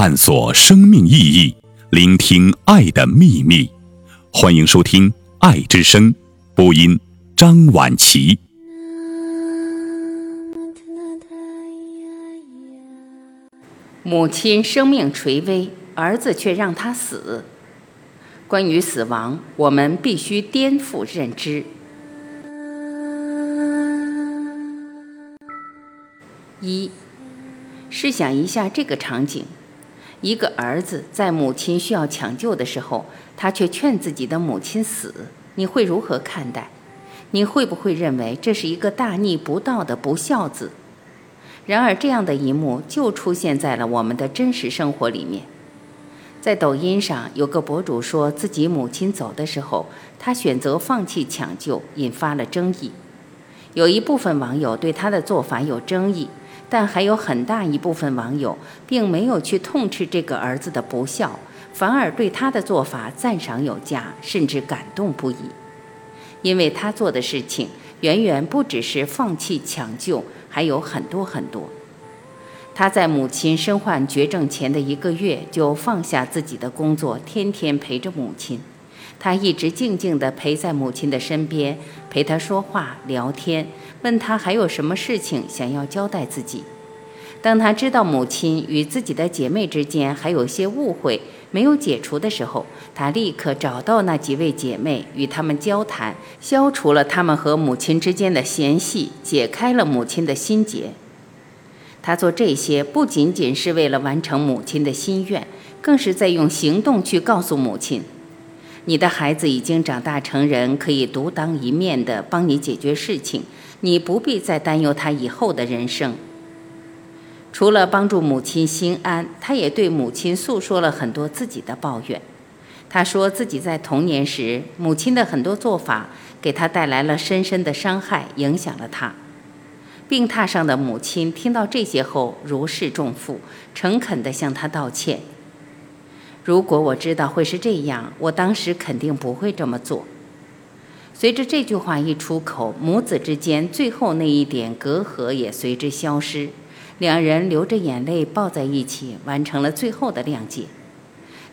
探索生命意义，聆听爱的秘密。欢迎收听《爱之声》，播音张晚琪。母亲生命垂危，儿子却让他死。关于死亡，我们必须颠覆认知。一，试想一下这个场景：一个儿子在母亲需要抢救的时候，他却劝自己的母亲死，你会如何看待？你会不会认为这是一个大逆不道的不孝子？然而，这样的一幕就出现在了我们的真实生活里面。在抖音上，有个博主说自己母亲走的时候，他选择放弃抢救，引发了争议。有一部分网友对他的做法有争议。但还有很大一部分网友并没有去痛斥这个儿子的不孝，反而对他的做法赞赏有加，甚至感动不已。因为他做的事情远远不只是放弃抢救，还有很多很多。他在母亲身患绝症前的一个月就放下自己的工作，天天陪着母亲。他一直静静地陪在母亲的身边，陪她说话、聊天，问她还有什么事情想要交代自己。当他知道母亲与自己的姐妹之间还有些误会没有解除的时候，他立刻找到那几位姐妹，与她们交谈，消除了他们和母亲之间的嫌隙，解开了母亲的心结。他做这些不仅仅是为了完成母亲的心愿，更是在用行动去告诉母亲。你的孩子已经长大成人，可以独当一面的帮你解决事情，你不必再担忧他以后的人生。除了帮助母亲心安，他也对母亲诉说了很多自己的抱怨。他说自己在童年时，母亲的很多做法给他带来了深深的伤害，影响了他。病榻上的母亲听到这些后，如释重负，诚恳地向他道歉。如果我知道会是这样，我当时肯定不会这么做。随着这句话一出口，母子之间最后那一点隔阂也随之消失，两人流着眼泪抱在一起，完成了最后的谅解。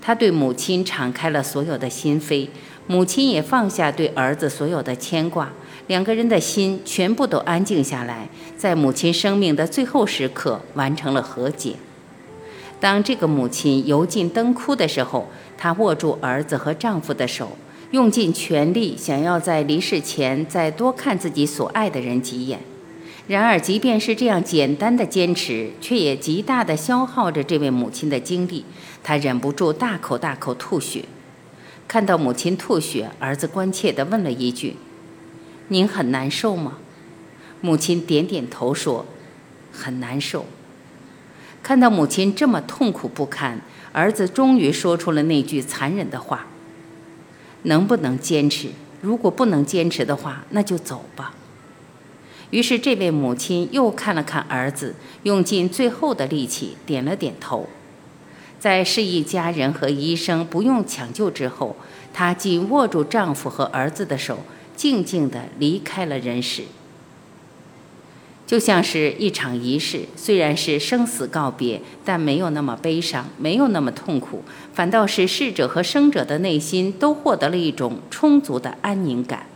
他对母亲敞开了所有的心扉，母亲也放下对儿子所有的牵挂，两个人的心全部都安静下来，在母亲生命的最后时刻完成了和解。当这个母亲油尽灯枯的时候，她握住儿子和丈夫的手，用尽全力想要在离世前再多看自己所爱的人几眼。然而，即便是这样简单的坚持，却也极大地消耗着这位母亲的精力。她忍不住大口大口吐血。看到母亲吐血，儿子关切地问了一句：“您很难受吗？”母亲点点头说：“很难受。”看到母亲这么痛苦不堪，儿子终于说出了那句残忍的话：“能不能坚持？如果不能坚持的话，那就走吧。”于是，这位母亲又看了看儿子，用尽最后的力气点了点头。在示意家人和医生不用抢救之后，她紧握住丈夫和儿子的手，静静地离开了人世。就像是一场仪式，虽然是生死告别，但没有那么悲伤，没有那么痛苦，反倒是逝者和生者的内心都获得了一种充足的安宁感。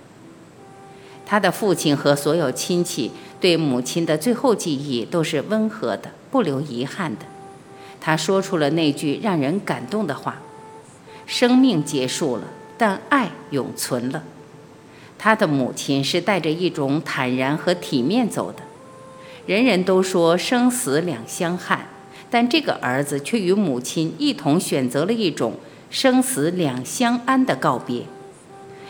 他的父亲和所有亲戚对母亲的最后记忆都是温和的，不留遗憾的。他说出了那句让人感动的话：“生命结束了，但爱永存了。”他的母亲是带着一种坦然和体面走的。人人都说生死两相憾，但这个儿子却与母亲一同选择了一种生死两相安的告别。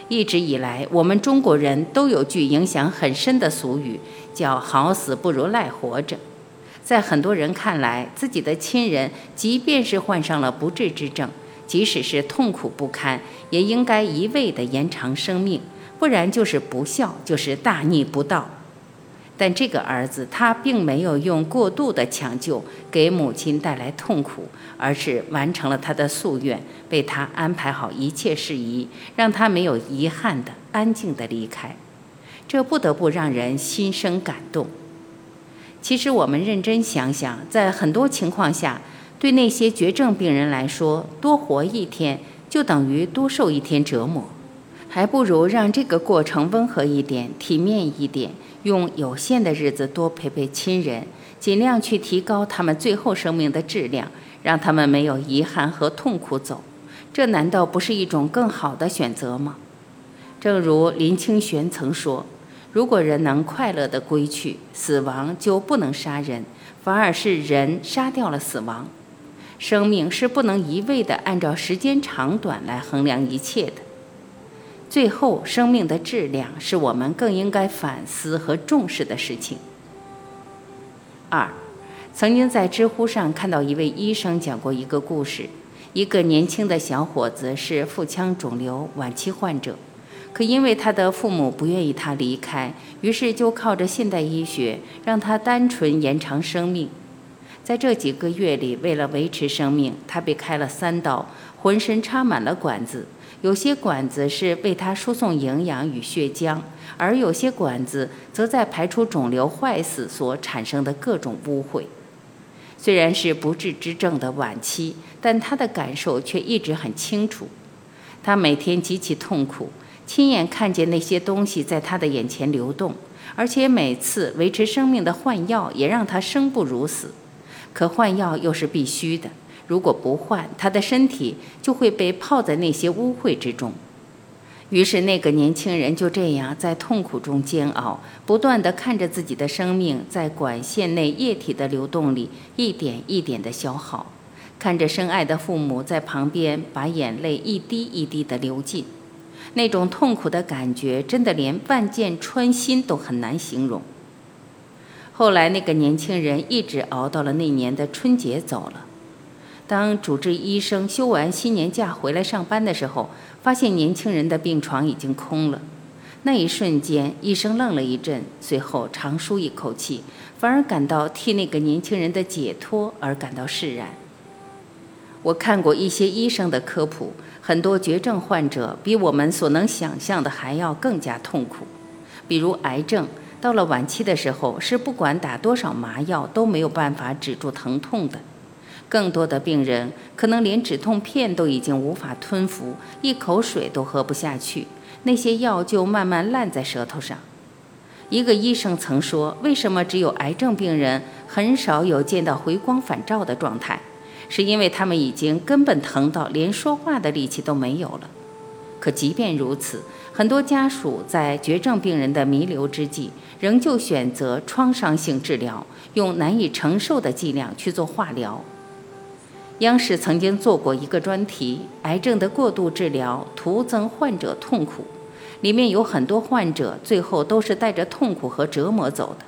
一直以来，我们中国人都有句影响很深的俗语，叫“好死不如赖活着”。在很多人看来，自己的亲人即便是患上了不治之症，即使是痛苦不堪，也应该一味地延长生命，不然就是不孝，就是大逆不道。但这个儿子他并没有用过度的抢救给母亲带来痛苦，而是完成了他的夙愿，为他安排好一切事宜，让他没有遗憾的安静的离开。这不得不让人心生感动。其实我们认真想想，在很多情况下，对那些绝症病人来说，多活一天就等于多受一天折磨，还不如让这个过程温和一点、体面一点，用有限的日子多陪陪亲人，尽量去提高他们最后生命的质量，让他们没有遗憾和痛苦走。这难道不是一种更好的选择吗？正如林清玄曾说：“如果人能快乐地归去，死亡就不能杀人，反而是人杀掉了死亡。”生命是不能一味地按照时间长短来衡量一切的。最后，生命的质量是我们更应该反思和重视的事情。二，曾经在知乎上看到一位医生讲过一个故事：一个年轻的小伙子是腹腔肿瘤晚期患者，可因为他的父母不愿意他离开，于是就靠着现代医学让他单纯延长生命。在这几个月里，为了维持生命，他被开了三刀，浑身插满了管子。有些管子是为他输送营养与血浆，而有些管子则在排出肿瘤坏死所产生的各种污秽。虽然是不治之症的晚期，但他的感受却一直很清楚。他每天极其痛苦，亲眼看见那些东西在他的眼前流动，而且每次维持生命的换药也让他生不如死。可换药又是必须的，如果不换，他的身体就会被泡在那些污秽之中。于是，那个年轻人就这样在痛苦中煎熬，不断地看着自己的生命在管线内液体的流动里一点一点地消耗，看着深爱的父母在旁边把眼泪一滴一滴地流尽，那种痛苦的感觉，真的连万箭穿心都很难形容。后来，那个年轻人一直熬到了那年的春节走了。当主治医生休完新年假回来上班的时候，发现年轻人的病床已经空了。那一瞬间，医生愣了一阵，随后长舒一口气，反而感到替那个年轻人的解脱而感到释然。我看过一些医生的科普，很多绝症患者比我们所能想象的还要更加痛苦，比如癌症。到了晚期的时候，是不管打多少麻药都没有办法止住疼痛的。更多的病人可能连止痛片都已经无法吞服，一口水都喝不下去，那些药就慢慢烂在舌头上。一个医生曾说：“为什么只有癌症病人很少有见到回光返照的状态？是因为他们已经根本疼到连说话的力气都没有了。”可即便如此，很多家属在绝症病人的弥留之际，仍旧选择创伤性治疗，用难以承受的剂量去做化疗。央视曾经做过一个专题：癌症的过度治疗徒增患者痛苦，里面有很多患者最后都是带着痛苦和折磨走的。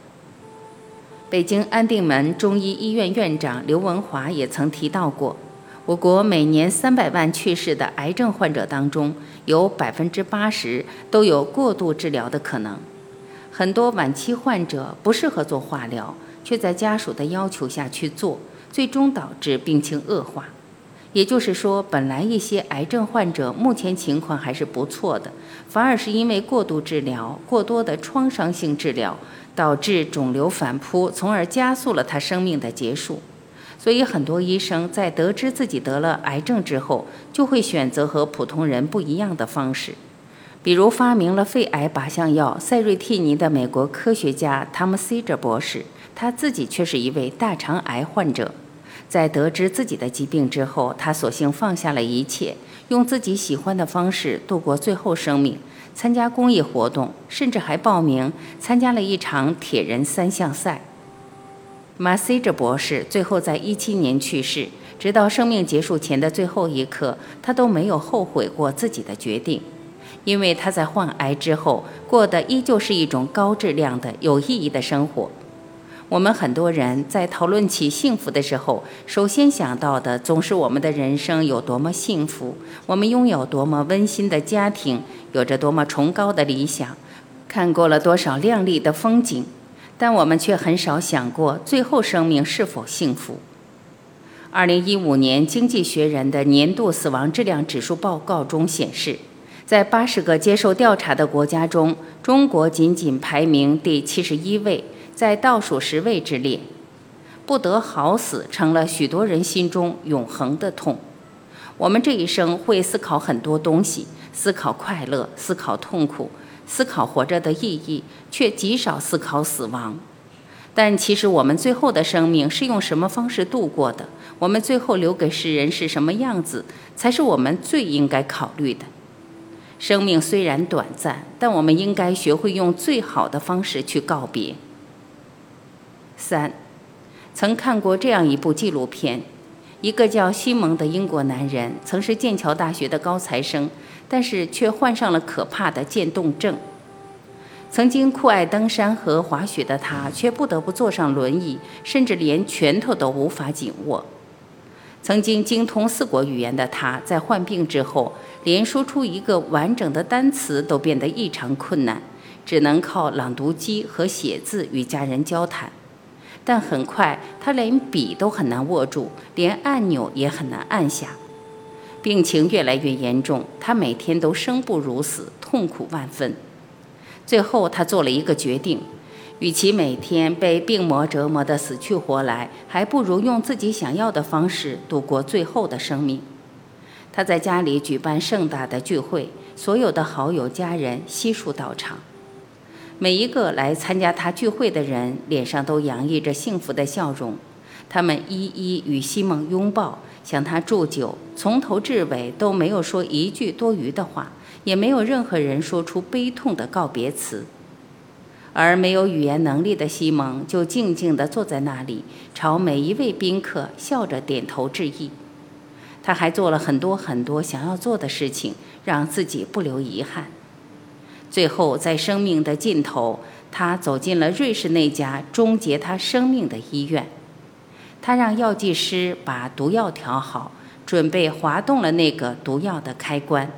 北京安定门中医医院院长刘文华也曾提到过。我国每年三百万去世的癌症患者当中，有百分之八十都有过度治疗的可能。很多晚期患者不适合做化疗，却在家属的要求下去做，最终导致病情恶化。也就是说，本来一些癌症患者目前情况还是不错的，反而是因为过度治疗、过多的创伤性治疗，导致肿瘤反扑，从而加速了他生命的结束。所以，很多医生在得知自己得了癌症之后，就会选择和普通人不一样的方式。比如，发明了肺癌靶向药塞瑞替尼的美国科学家汤姆·西哲博士，他自己却是一位大肠癌患者。在得知自己的疾病之后，他索性放下了一切，用自己喜欢的方式度过最后生命，参加公益活动，甚至还报名参加了一场铁人三项赛。马西哲博士最后在一七年去世，直到生命结束前的最后一刻，他都没有后悔过自己的决定，因为他在患癌之后过的依旧是一种高质量的、有意义的生活。我们很多人在讨论起幸福的时候，首先想到的总是我们的人生有多么幸福，我们拥有多么温馨的家庭，有着多么崇高的理想，看过了多少亮丽的风景。但我们却很少想过最后生命是否幸福。二零一五年《经济学人》的年度死亡质量指数报告中显示，在八十个接受调查的国家中，中国仅仅排名第七十一位，在倒数十位之列。不得好死成了许多人心中永恒的痛。我们这一生会思考很多东西，思考快乐，思考痛苦，思考活着的意义，却极少思考死亡。但其实我们最后的生命是用什么方式度过的？我们最后留给世人是什么样子，才是我们最应该考虑的。生命虽然短暂，但我们应该学会用最好的方式去告别。三，曾看过这样一部纪录片，一个叫西蒙的英国男人，曾是剑桥大学的高材生，但是却患上了可怕的渐冻症。曾经酷爱登山和滑雪的他，却不得不坐上轮椅，甚至连拳头都无法紧握。曾经精通四国语言的他，在患病之后，连说出一个完整的单词都变得异常困难，只能靠朗读机和写字与家人交谈。但很快，他连笔都很难握住，连按钮也很难按下。病情越来越严重，他每天都生不如死，痛苦万分。最后，他做了一个决定：与其每天被病魔折磨得死去活来，还不如用自己想要的方式度过最后的生命。他在家里举办盛大的聚会，所有的好友、家人悉数到场。每一个来参加他聚会的人脸上都洋溢着幸福的笑容，他们一一与西蒙拥抱，向他祝酒，从头至尾都没有说一句多余的话。也没有任何人说出悲痛的告别词，而没有语言能力的西蒙就静静地坐在那里，朝每一位宾客笑着点头致意。他还做了很多很多想要做的事情，让自己不留遗憾。最后，在生命的尽头，他走进了瑞士那家终结他生命的医院。他让药剂师把毒药调好，准备滑动了那个毒药的开关。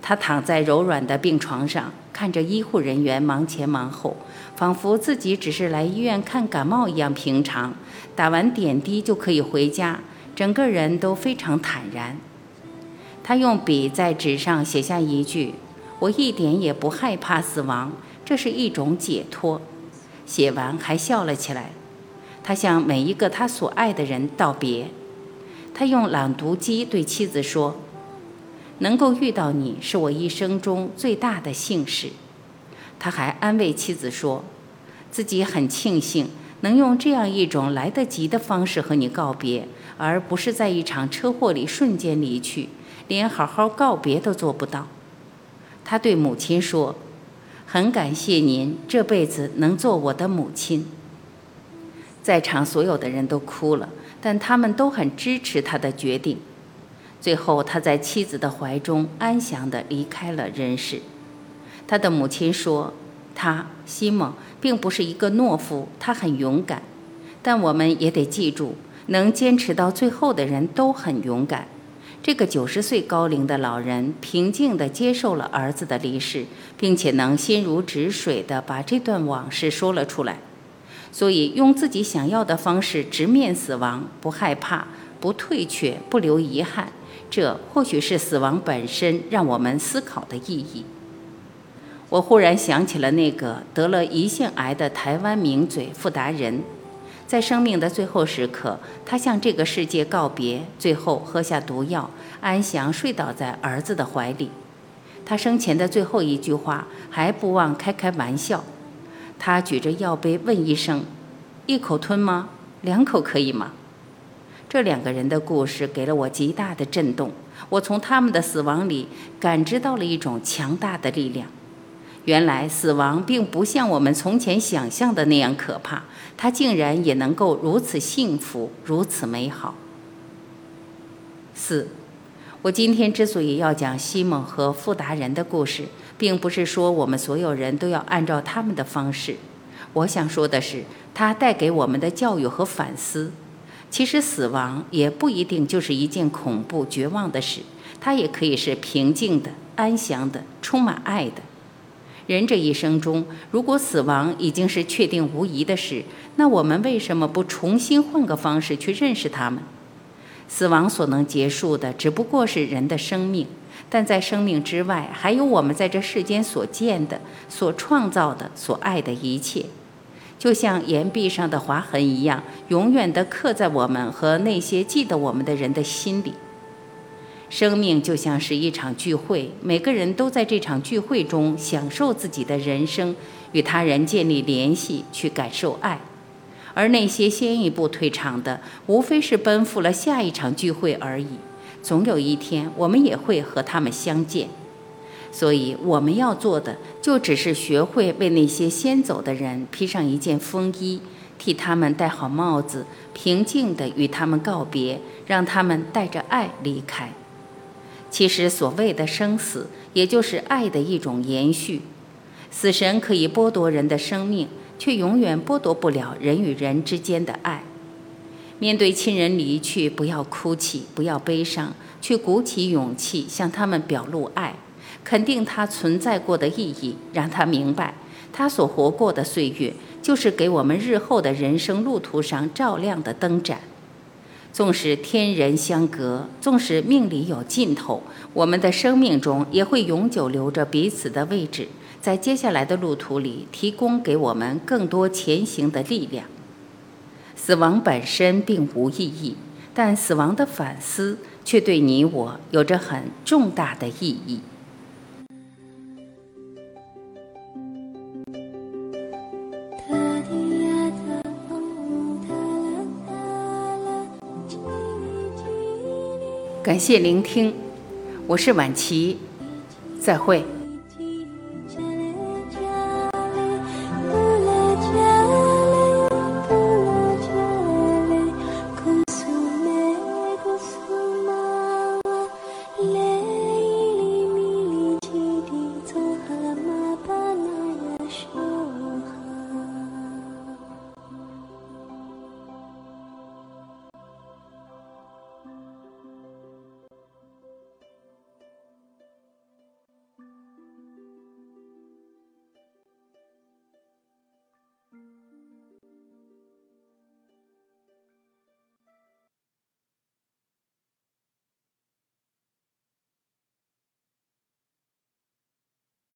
他躺在柔软的病床上，看着医护人员忙前忙后，仿佛自己只是来医院看感冒一样平常。打完点滴就可以回家，整个人都非常坦然。他用笔在纸上写下一句：“我一点也不害怕死亡，这是一种解脱。”写完还笑了起来。他向每一个他所爱的人道别。他用朗读机对妻子说。能够遇到你是我一生中最大的幸事。他还安慰妻子说，自己很庆幸能用这样一种来得及的方式和你告别，而不是在一场车祸里瞬间离去，连好好告别都做不到。他对母亲说：“很感谢您这辈子能做我的母亲。”在场所有的人都哭了，但他们都很支持他的决定。最后，他在妻子的怀中安详地离开了人世。他的母亲说：“他西蒙并不是一个懦夫，他很勇敢。但我们也得记住，能坚持到最后的人都很勇敢。”这个九十岁高龄的老人平静地接受了儿子的离世，并且能心如止水地把这段往事说了出来。所以，用自己想要的方式直面死亡，不害怕，不退却，不留遗憾。这或许是死亡本身让我们思考的意义。我忽然想起了那个得了胰腺癌的台湾名嘴傅达人，在生命的最后时刻，他向这个世界告别，最后喝下毒药，安详睡倒在儿子的怀里。他生前的最后一句话还不忘开开玩笑。他举着药杯问医生：“一口吞吗？两口可以吗？”这两个人的故事给了我极大的震动，我从他们的死亡里感知到了一种强大的力量。原来死亡并不像我们从前想象的那样可怕，它竟然也能够如此幸福，如此美好。四，我今天之所以要讲西蒙和富达人的故事，并不是说我们所有人都要按照他们的方式，我想说的是，它带给我们的教育和反思。其实死亡也不一定就是一件恐怖、绝望的事，它也可以是平静的、安详的、充满爱的。人这一生中，如果死亡已经是确定无疑的事，那我们为什么不重新换个方式去认识他们？死亡所能结束的只不过是人的生命，但在生命之外，还有我们在这世间所见的、所创造的、所爱的一切。就像岩壁上的划痕一样，永远地刻在我们和那些记得我们的人的心里。生命就像是一场聚会，每个人都在这场聚会中享受自己的人生，与他人建立联系，去感受爱。而那些先一步退场的，无非是奔赴了下一场聚会而已。总有一天，我们也会和他们相见。所以我们要做的，就只是学会为那些先走的人披上一件风衣，替他们戴好帽子，平静地与他们告别，让他们带着爱离开。其实所谓的生死，也就是爱的一种延续。死神可以剥夺人的生命，却永远剥夺不了人与人之间的爱。面对亲人离去，不要哭泣，不要悲伤，去鼓起勇气向他们表露爱。肯定他存在过的意义，让他明白，他所活过的岁月，就是给我们日后的人生路途上照亮的灯盏。纵使天人相隔，纵使命里有尽头，我们的生命中也会永久留着彼此的位置，在接下来的路途里，提供给我们更多前行的力量。死亡本身并无意义，但死亡的反思却对你我有着很重大的意义。感谢聆听，我是晚琪，再会。